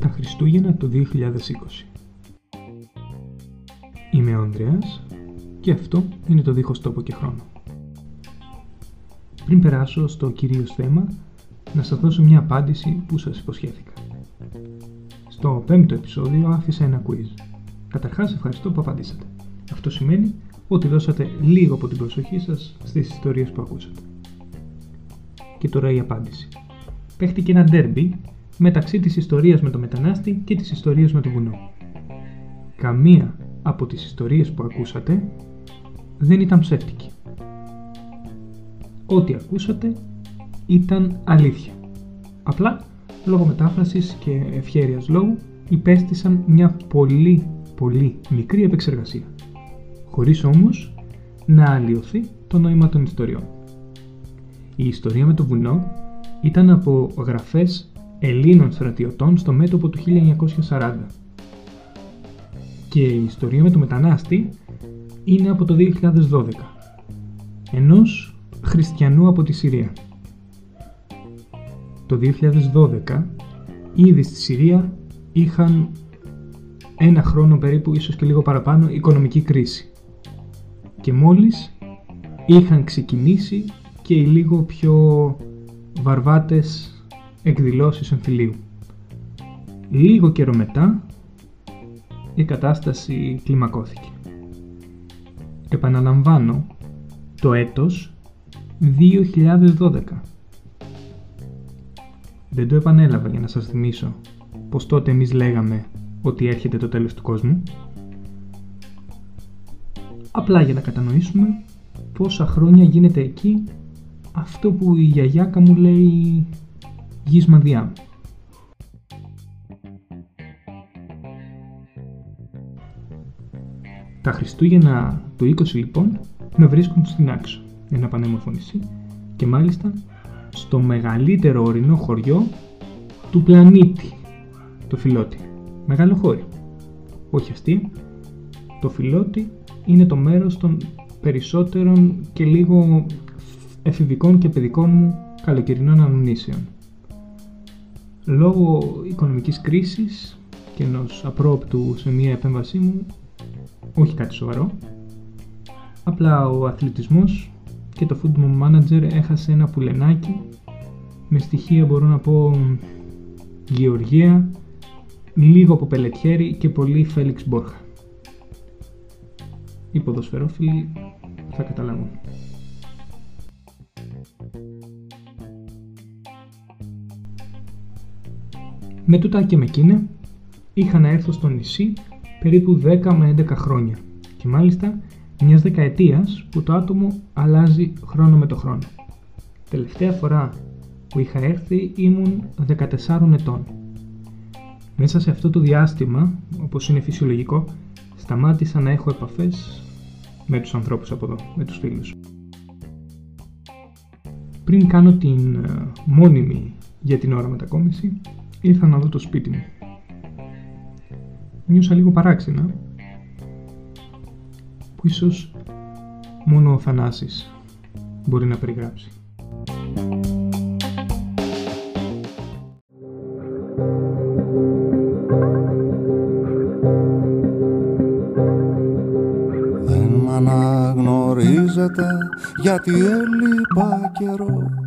Τα Χριστούγεννα του 2020 Είμαι ο Ανδρέας και αυτό είναι το δίχως τόπο και χρόνο. Πριν περάσω στο κυρίως θέμα, να σας δώσω μια απάντηση που σας υποσχέθηκα. Στο πέμπτο επεισόδιο άφησα ένα quiz. Καταρχάς ευχαριστώ που απαντήσατε. Αυτό σημαίνει ότι δώσατε λίγο από την προσοχή σας στις ιστορίες που ακούσατε. Και τώρα η απάντηση. Παίχτηκε ένα ντέρμπι μεταξύ της ιστορίας με το μετανάστη και της ιστορίας με το βουνό. Καμία από τις ιστορίες που ακούσατε δεν ήταν ψεύτικη. Ό,τι ακούσατε ήταν αλήθεια. Απλά, λόγω μετάφρασης και ευχέρειας λόγου, υπέστησαν μια πολύ πολύ μικρή επεξεργασία, χωρίς όμως να αλλοιωθεί το νόημα των ιστοριών. Η ιστορία με το βουνό ήταν από γραφές Ελλήνων στρατιωτών στο μέτωπο του 1940 και η ιστορία με το μετανάστη είναι από το 2012 ενός χριστιανού από τη Συρία. Το 2012 ήδη στη Συρία είχαν ένα χρόνο περίπου, ίσως και λίγο παραπάνω, οικονομική κρίση. Και μόλις είχαν ξεκινήσει και οι λίγο πιο βαρβάτες εκδηλώσεις εμφυλίου. Λίγο καιρό μετά η κατάσταση κλιμακώθηκε. Επαναλαμβάνω, το έτος 2012. Δεν το επανέλαβα για να σας θυμίσω πως τότε εμείς λέγαμε ότι έρχεται το τέλος του κόσμου. Απλά για να κατανοήσουμε πόσα χρόνια γίνεται εκεί αυτό που η γιαγιάκα μου λέει γης μαδιά. Τα Χριστούγεννα του 20 λοιπόν με βρίσκουν στην Άξο, ένα πανέμορφο νησί και μάλιστα στο μεγαλύτερο ορεινό χωριό του πλανήτη, το Φιλότη. Μεγάλο χώριο. Όχι αστείο. Το Φιλότη είναι το μέρος των περισσότερων και λίγο εφηβικών και παιδικών μου καλοκαιρινών αναμνήσεων. Λόγω οικονομικής κρίσης και ενός απρόπτου σε μία επέμβασή μου, όχι κάτι σοβαρό, απλά ο αθλητισμός και το football manager έχασε ένα πουλενάκι με στοιχεία μπορώ να πω Γεωργία, λίγο από Πελετιέρη και πολύ Φέλιξ Μπόρχα. Οι ποδοσφαιρόφιλοι θα καταλάβουν. Με τούτα και με εκείνα είχα να έρθω στο νησί περίπου 10 με 11 χρόνια και μάλιστα μιας δεκαετίας που το άτομο αλλάζει χρόνο με το χρόνο. Τελευταία φορά που είχα έρθει ήμουν 14 ετών μέσα σε αυτό το διάστημα, όπως είναι φυσιολογικό, σταμάτησα να έχω επαφές με τους ανθρώπους από εδώ, με τους φίλους. Πριν κάνω την ε, μόνιμη για την ώρα μετακόμιση, ήρθα να δω το σπίτι μου. Νιώσα λίγο παράξενα, που ίσως μόνο ο Θανάσης μπορεί να περιγράψει. γιατί έλειπα καιρό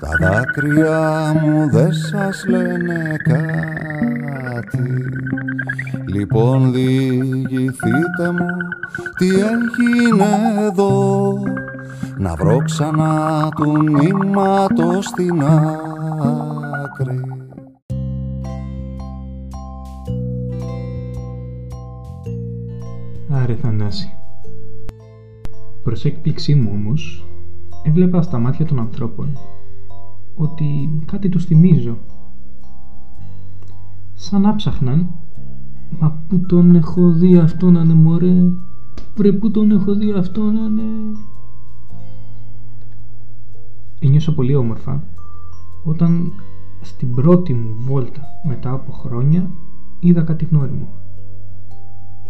τα δάκρυα μου δεν σας λένε κάτι. Λοιπόν διηγηθείτε μου τι έγινε εδώ. Να βρω ξανά του νήματος στην άκρη. Άρε Θανάση. Προς έκπληξή μου όμως, έβλεπα στα μάτια των ανθρώπων ότι κάτι τους θυμίζω. Σαν άψαχναν, μα πού τον έχω δει αυτό να είναι μωρέ, βρε πού τον έχω δει αυτό να είναι... Ένιωσα πολύ όμορφα όταν στην πρώτη μου βόλτα μετά από χρόνια είδα κάτι γνώριμο.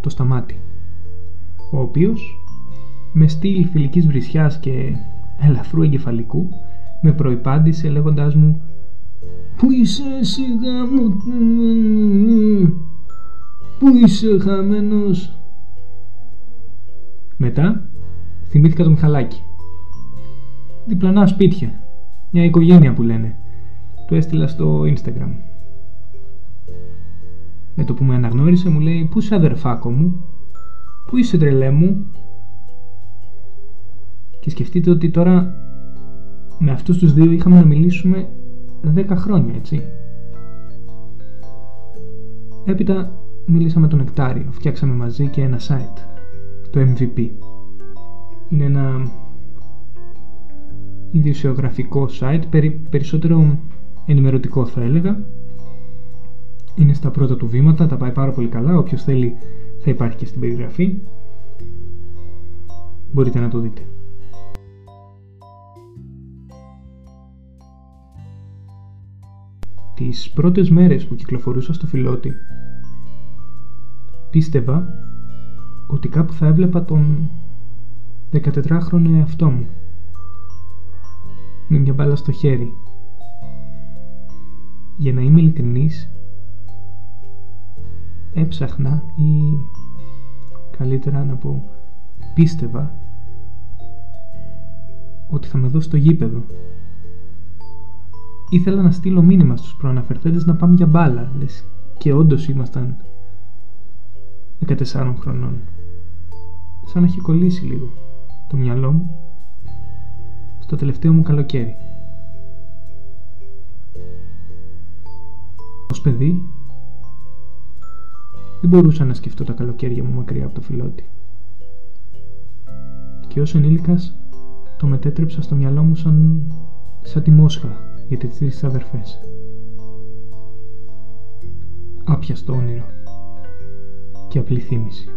Το σταμάτη, ο οποίος με στυλ φιλικής βρισιάς και ελαφρού εγκεφαλικού με προϋπάντησε λέγοντάς μου «Πού είσαι σιγά μου, πού είσαι χαμένος» Μετά θυμήθηκα το Μιχαλάκι. Διπλανά σπίτια. Μια οικογένεια που λένε. Του έστειλα στο Instagram. Με το που με αναγνώρισε μου λέει «Πού είσαι αδερφάκο μου, πού είσαι τρελέ μου» και σκεφτείτε ότι τώρα με αυτούς τους δύο είχαμε να μιλήσουμε 10 χρόνια έτσι. Έπειτα μίλησα με τον Νεκτάριο, φτιάξαμε μαζί και ένα site, το MVP. Είναι ένα ιδιοσιογραφικό site, περισσότερο ενημερωτικό θα έλεγα. Είναι στα πρώτα του βήματα, τα πάει πάρα πολύ καλά, όποιος θέλει θα υπάρχει και στην περιγραφή. Μπορείτε να το δείτε. Τις πρώτες μέρες που κυκλοφορούσα στο φιλότι πίστευα ότι κάπου θα έβλεπα τον 14χρονο εαυτό μου με μια μπάλα στο χέρι. Για να είμαι ειλικρινής έψαχνα ή καλύτερα να πω πίστευα ότι θα με δώσει στο γήπεδο Ήθελα να στείλω μήνυμα στους προαναφερθέντες να πάμε για μπάλα, λες, και όντως ήμασταν 14 χρονών. Σαν να έχει κολλήσει λίγο το μυαλό μου στο τελευταίο μου καλοκαίρι. Ως παιδί δεν μπορούσα να σκεφτώ τα καλοκαίρια μου μακριά από το φιλότι. Και ως ενήλικας το μετέτρεψα στο μυαλό μου σαν, σαν τη Μόσχα για τις τρεις αδερφές. Άπιαστο όνειρο και απλή θύμηση.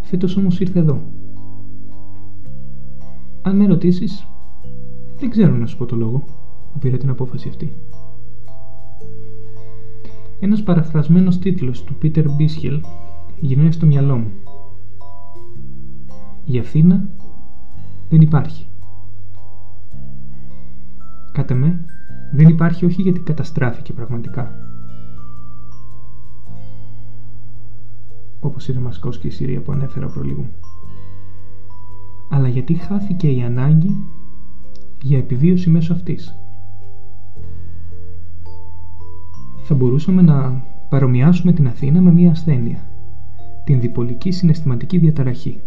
Φέτος όμως ήρθε εδώ. Αν με ρωτήσεις, δεν ξέρω να σου πω το λόγο που πήρα την απόφαση αυτή. Ένας παραφρασμένος τίτλος του Πίτερ Μπίσχελ γυρνάει στο μυαλό μου. Η Αθήνα δεν υπάρχει. Κάτε με, δεν υπάρχει όχι γιατί καταστράφηκε πραγματικά. Όπως η Δαμασκός και η Συρία που ανέφερα προλίγου. Αλλά γιατί χάθηκε η ανάγκη για επιβίωση μέσω αυτής; Θα μπορούσαμε να παρομοιάσουμε την Αθήνα με μια ασθένεια. Την διπολική συναισθηματική διαταραχή.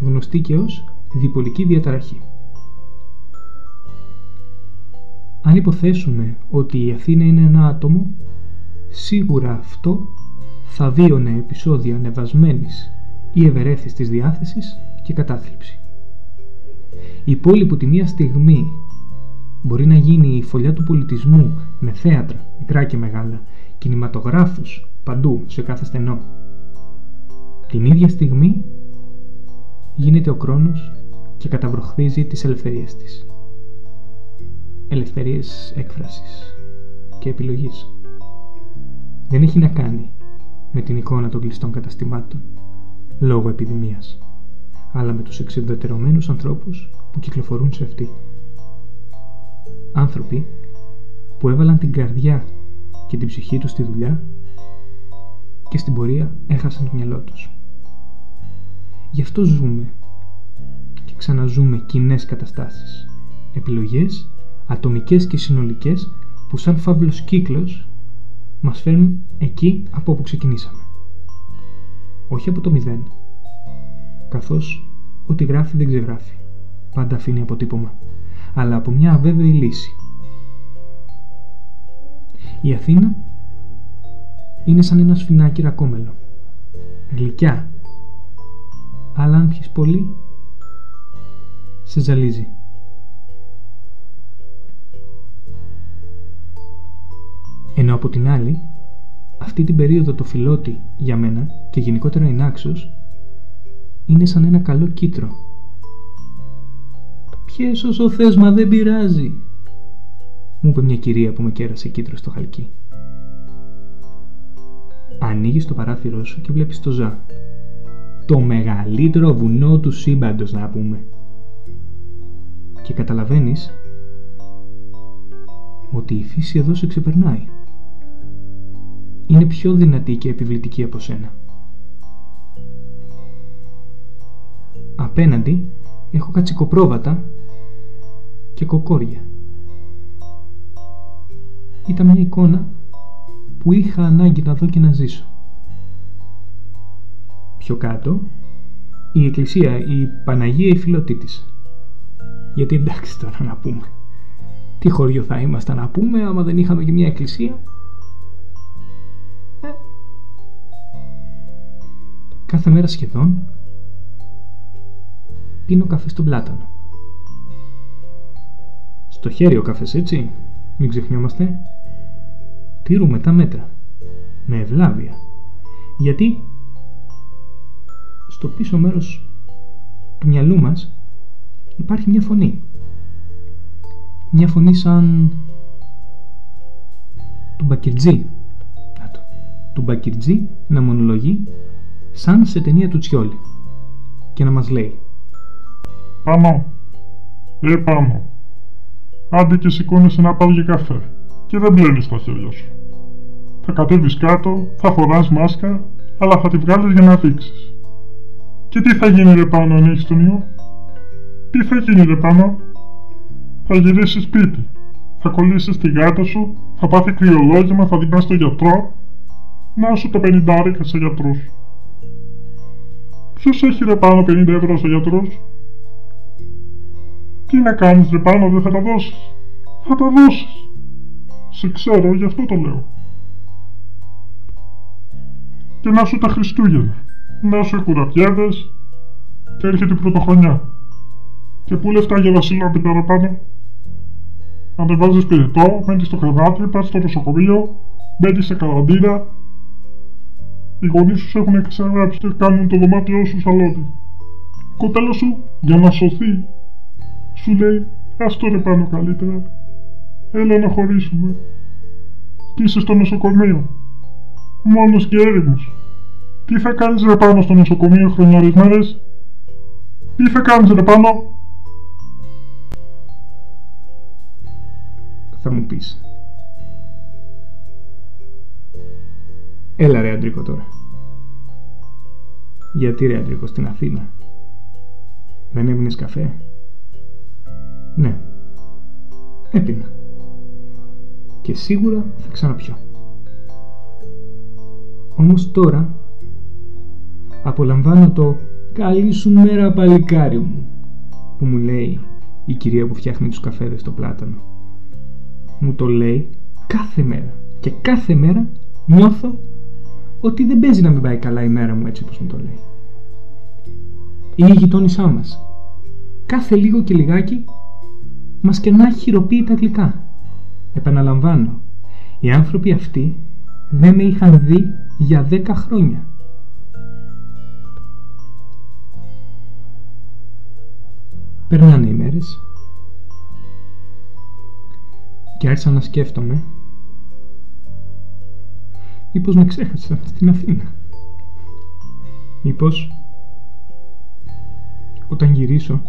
Γνωστή και ως διπολική διαταραχή. Αν υποθέσουμε ότι η Αθήνα είναι ένα άτομο, σίγουρα αυτό θα βίωνε επεισόδια ανεβασμένης ή ευερέθης της διάθεσης και κατάθλιψη. Η πόλη που τη μία στιγμή μπορεί να γίνει η φωλιά του πολιτισμού με θέατρα, μικρά και μεγάλα, κινηματογράφους παντού σε κάθε στενό. Την ίδια στιγμή γίνεται ο χρόνος και καταβροχθίζει τις ελευθερίες της ελευθερίες έκφρασης και επιλογής. Δεν έχει να κάνει με την εικόνα των κλειστών καταστημάτων λόγω επιδημίας, αλλά με τους εξεδετερωμένους ανθρώπους που κυκλοφορούν σε αυτή. Άνθρωποι που έβαλαν την καρδιά και την ψυχή τους στη δουλειά και στην πορεία έχασαν το μυαλό τους. Γι' αυτό ζούμε και ξαναζούμε κοινές καταστάσεις, επιλογές ατομικές και συνολικές που σαν φαύλος κύκλος μας φέρνουν εκεί από όπου ξεκινήσαμε. Όχι από το μηδέν, καθώς ό,τι γράφει δεν ξεγράφει, πάντα αφήνει αποτύπωμα, αλλά από μια αβέβαιη λύση. Η Αθήνα είναι σαν ένα σφινάκι ρακόμελο, γλυκιά, αλλά αν πιεις πολύ, σε ζαλίζει. Ενώ από την άλλη, αυτή την περίοδο το φιλότι για μένα και γενικότερα η Νάξος είναι σαν ένα καλό κίτρο. Πιες όσο θες μα δεν πειράζει, μου είπε μια κυρία που με κέρασε κίτρο στο χαλκί. Ανοίγεις το παράθυρό σου και βλέπεις το Ζα. Το μεγαλύτερο βουνό του σύμπαντος να πούμε. και καταλαβαίνεις ότι η φύση εδώ σε ξεπερνάει. Είναι πιο δυνατή και επιβλητική από σένα. Απέναντι έχω κατσικοπρόβατα και κοκόρια. Ήταν μια εικόνα που είχα ανάγκη να δω και να ζήσω. Πιο κάτω, η εκκλησία, η Παναγία η Φιλοτήτης. Γιατί εντάξει τώρα να πούμε. Τι χωριό θα ήμασταν να πούμε άμα δεν είχαμε και μια εκκλησία. Κάθε μέρα σχεδόν πίνω καφέ στον πλάτανο. Στο χέρι ο καφές έτσι, μην ξεχνιόμαστε. Τήρουμε τα μέτρα. Με ευλάβεια. Γιατί στο πίσω μέρος του μυαλού μας υπάρχει μια φωνή. Μια φωνή σαν του Μπακυρτζή. Του Μπακυρτζή να μονολογεί σαν σε ταινία του Τσιόλι και να μας λέει Πάνω, ε πάνω, άντε και σηκώνεσαι να πάω για καφέ και δεν μπλένεις τα χέρια σου. Θα κατέβεις κάτω, θα φοράς μάσκα, αλλά θα τη βγάλεις για να δείξεις. Και τι θα γίνει ρε πάνω αν έχεις τον ιό; Τι θα γίνει ρε πάνω. Θα γυρίσεις σπίτι. Θα κολλήσεις τη γάτα σου, θα πάθει κρυολόγημα, θα δει στο γιατρό. Να σου το 50 σε γιατρούς. Ποιος έχει ρε πάνω 50 ευρώ στο γιατρός. Τι να κάνεις ρε πάνω, δεν θα τα δώσεις. Θα τα δώσεις. Σε ξέρω, γι' αυτό το λέω. Και να σου τα Χριστούγεννα να σου κουραμπιέδες και έρχεται η πρωτοχρονιά. Και πού λεφτά για βασιλόπι τώρα πάνω; Ανεβάζεις πυρετό, μένεις στο κρεβάτι, πας στο νοσοκομείο, μπαίνεις σε καραντίνα. Οι γονείς σου έχουν εξαγράψει και κάνουν το δωμάτιό σου σαλόνι. Η κοπέλα σου, για να σωθεί, σου λέει ας το ρε πάνω καλύτερα. Έλα να χωρίσουμε. Και είσαι στο νοσοκομείο. Μόνος και έρημος. Τι θα κάνεις ρε πάνω στο νοσοκομείο χρονιαρισμένες. Τι θα κάνεις ρε πάνω; Θα μου πεις. Έλα ρε Αντρίκο τώρα. Γιατί ρε Αντρίκο στην Αθήνα; Δεν έμεινες καφέ; Ναι. Έπινα. Και σίγουρα θα ξαναπιώ. Όμως τώρα απολαμβάνω το «Καλή σου μέρα παλικάρι μου» που μου λέει η κυρία που φτιάχνει τους καφέδες στο πλάτανο. Μου το λέει κάθε μέρα και κάθε μέρα νιώθω ότι δεν παίζει να μην πάει καλά η μέρα μου έτσι όπως μου το λέει. Είναι η γειτόνισά μας. Κάθε λίγο και λιγάκι μας κερνά χειροποίητα γλυκά. Επαναλαμβάνω, οι άνθρωποι αυτοί δεν με είχαν δει για δέκα χρόνια. Περνάνε οι μέρες και άρχισα να σκέφτομαι μήπως με ξέχασα στην Αθήνα. Μήπως όταν γυρίσω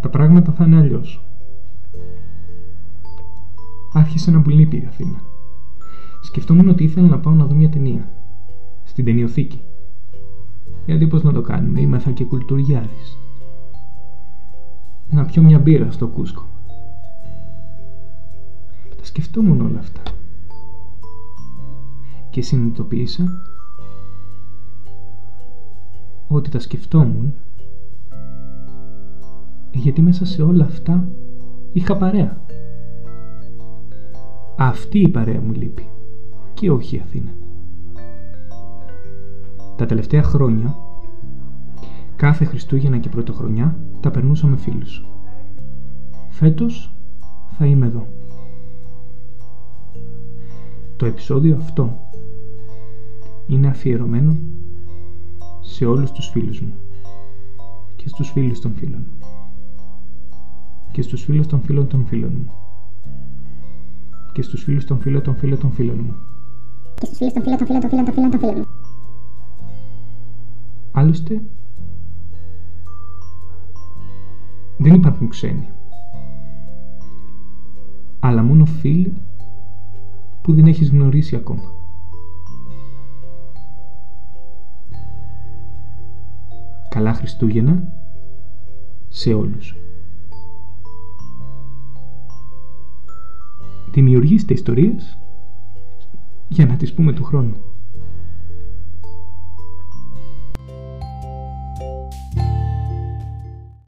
τα πράγματα θα είναι αλλιώς. Άρχισε να μου λείπει η Αθήνα. Σκεφτόμουν ότι ήθελα να πάω να δω μια ταινία. Στην ταινιοθήκη. Γιατί πώς να το κάνουμε, είμαι θα και κουλτουριάρης να πιω μια μπύρα στο Κούσκο. Τα σκεφτόμουν όλα αυτά. Και συνειδητοποίησα ότι τα σκεφτόμουν γιατί μέσα σε όλα αυτά είχα παρέα. Αυτή η παρέα μου λείπει και όχι η Αθήνα. Τα τελευταία χρόνια Κάθε Χριστούγεννα και Πρωτοχρονιά τα περνούσα με φίλους. Φέτος θα είμαι εδώ. Το επεισόδιο αυτό είναι αφιερωμένο σε όλους τους φίλους μου και στους φίλους των φίλων μου και στους φίλους των φίλων των φίλων μου και στους φίλους των φίλων των φίλων των φίλων μου και στους φίλους των φίλων των φίλων των φίλων των φίλων των φίλων μου Άλλωστε δεν υπάρχουν ξένοι. αλλά μόνο φίλοι που δεν έχεις γνωρίσει ακόμα. Καλά Χριστούγεννα σε όλους. Δημιουργήστε ιστορίες για να τις πούμε του χρόνου.